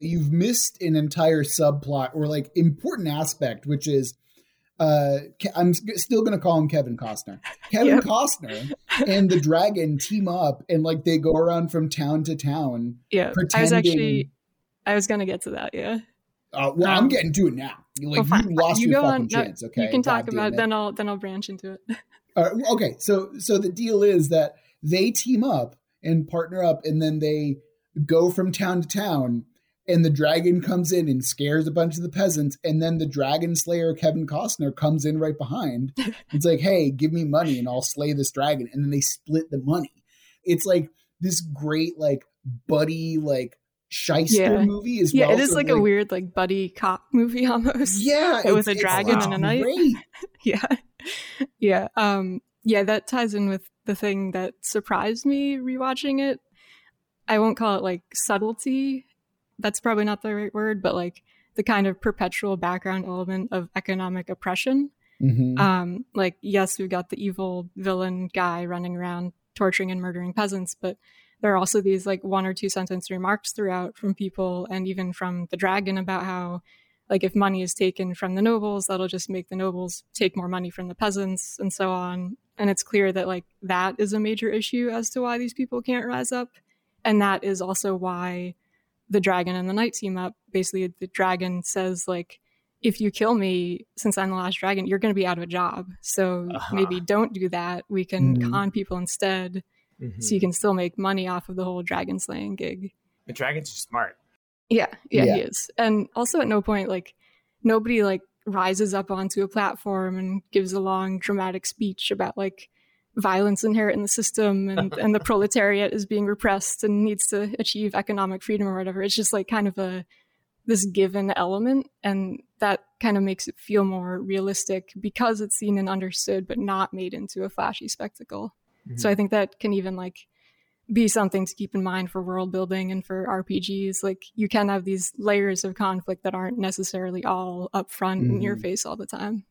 you've missed an entire subplot or like important aspect, which is uh I'm still going to call him Kevin Costner. Kevin yep. Costner and the dragon team up and like they go around from town to town. Yeah. Pretending... I was actually I was going to get to that, yeah. Uh, well, um, I'm getting to it now. Like well, you lost you your fucking on, chance. Okay, you can talk God about it. Then I'll then I'll branch into it. uh, okay, so so the deal is that they team up and partner up, and then they go from town to town and the dragon comes in and scares a bunch of the peasants and then the dragon slayer kevin costner comes in right behind it's like hey give me money and i'll slay this dragon and then they split the money it's like this great like buddy like shyster yeah. movie as yeah, well. Yeah, it is so like, like, a weird like buddy cop movie almost. Yeah, it was a dragon and a knight. yeah, yeah, um, yeah. That ties in with the thing that surprised me rewatching it. I won't call it like subtlety that's probably not the right word, but like the kind of perpetual background element of economic oppression. Mm-hmm. Um, like, yes, we've got the evil villain guy running around torturing and murdering peasants, but there are also these like one or two sentence remarks throughout from people and even from the dragon about how like if money is taken from the nobles that'll just make the nobles take more money from the peasants and so on and it's clear that like that is a major issue as to why these people can't rise up and that is also why the dragon and the knight team up, basically the dragon says like, if you kill me, since I'm the last dragon, you're going to be out of a job. So uh-huh. maybe don't do that. We can mm-hmm. con people instead, mm-hmm. so you can still make money off of the whole dragon slaying gig. The dragon's are smart. Yeah, yeah, yeah, he is. And also, at no point like nobody like rises up onto a platform and gives a long dramatic speech about like violence inherent in the system and, and the proletariat is being repressed and needs to achieve economic freedom or whatever. It's just like kind of a this given element and that kind of makes it feel more realistic because it's seen and understood but not made into a flashy spectacle. Mm-hmm. So I think that can even like be something to keep in mind for world building and for RPGs. Like you can have these layers of conflict that aren't necessarily all upfront mm-hmm. in your mm-hmm. face all the time.